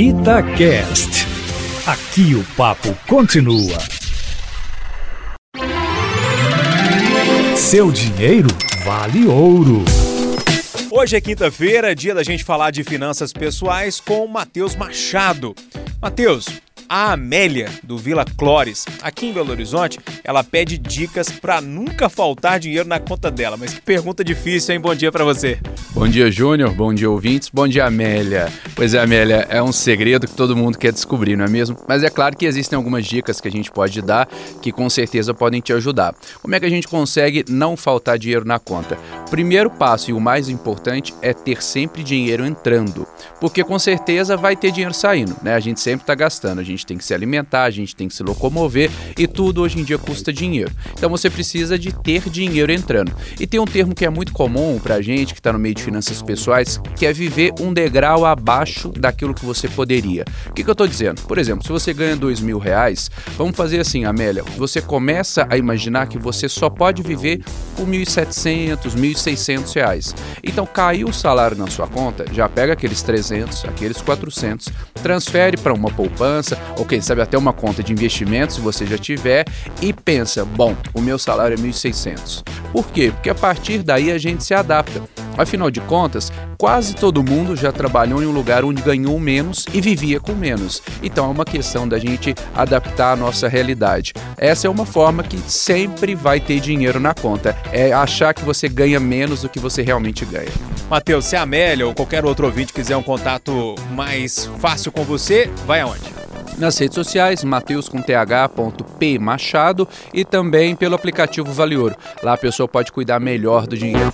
Itacast. Aqui o papo continua. Seu dinheiro vale ouro. Hoje é quinta-feira, dia da gente falar de finanças pessoais com o Matheus Machado. Matheus, a Amélia, do Vila Clores, aqui em Belo Horizonte, ela pede dicas para nunca faltar dinheiro na conta dela. Mas que pergunta difícil, hein? Bom dia para você. Bom dia, Júnior. Bom dia, ouvintes. Bom dia, Amélia. Pois é, Amélia, é um segredo que todo mundo quer descobrir, não é mesmo? Mas é claro que existem algumas dicas que a gente pode dar que com certeza podem te ajudar. Como é que a gente consegue não faltar dinheiro na conta? Primeiro passo e o mais importante é ter sempre dinheiro entrando, porque com certeza vai ter dinheiro saindo, né? A gente sempre está gastando, a gente tem que se alimentar, a gente tem que se locomover e tudo hoje em dia custa dinheiro. Então você precisa de ter dinheiro entrando. E tem um termo que é muito comum para a gente que está no meio de finanças pessoais, que é viver um degrau abaixo daquilo que você poderia. O que, que eu estou dizendo? Por exemplo, se você ganha dois mil reais, vamos fazer assim, Amélia, você começa a imaginar que você só pode viver com 1.700, 1.600 reais. Então caiu o salário na sua conta, já pega aqueles 300, aqueles 400, transfere para uma poupança, ou quem sabe até uma conta de investimento, se você já tiver, e pensa, bom, o meu salário é 1.600. Por quê? Porque a partir daí a gente se adapta. Afinal de contas, quase todo mundo já trabalhou em um lugar onde ganhou menos e vivia com menos. Então é uma questão da gente adaptar a nossa realidade. Essa é uma forma que sempre vai ter dinheiro na conta. É achar que você ganha menos do que você realmente ganha. Matheus, se a Amélia ou qualquer outro ouvinte quiser um contato mais fácil com você, vai aonde? Nas redes sociais, mateus com th.p machado e também pelo aplicativo Vale Ouro. Lá a pessoa pode cuidar melhor do dinheiro.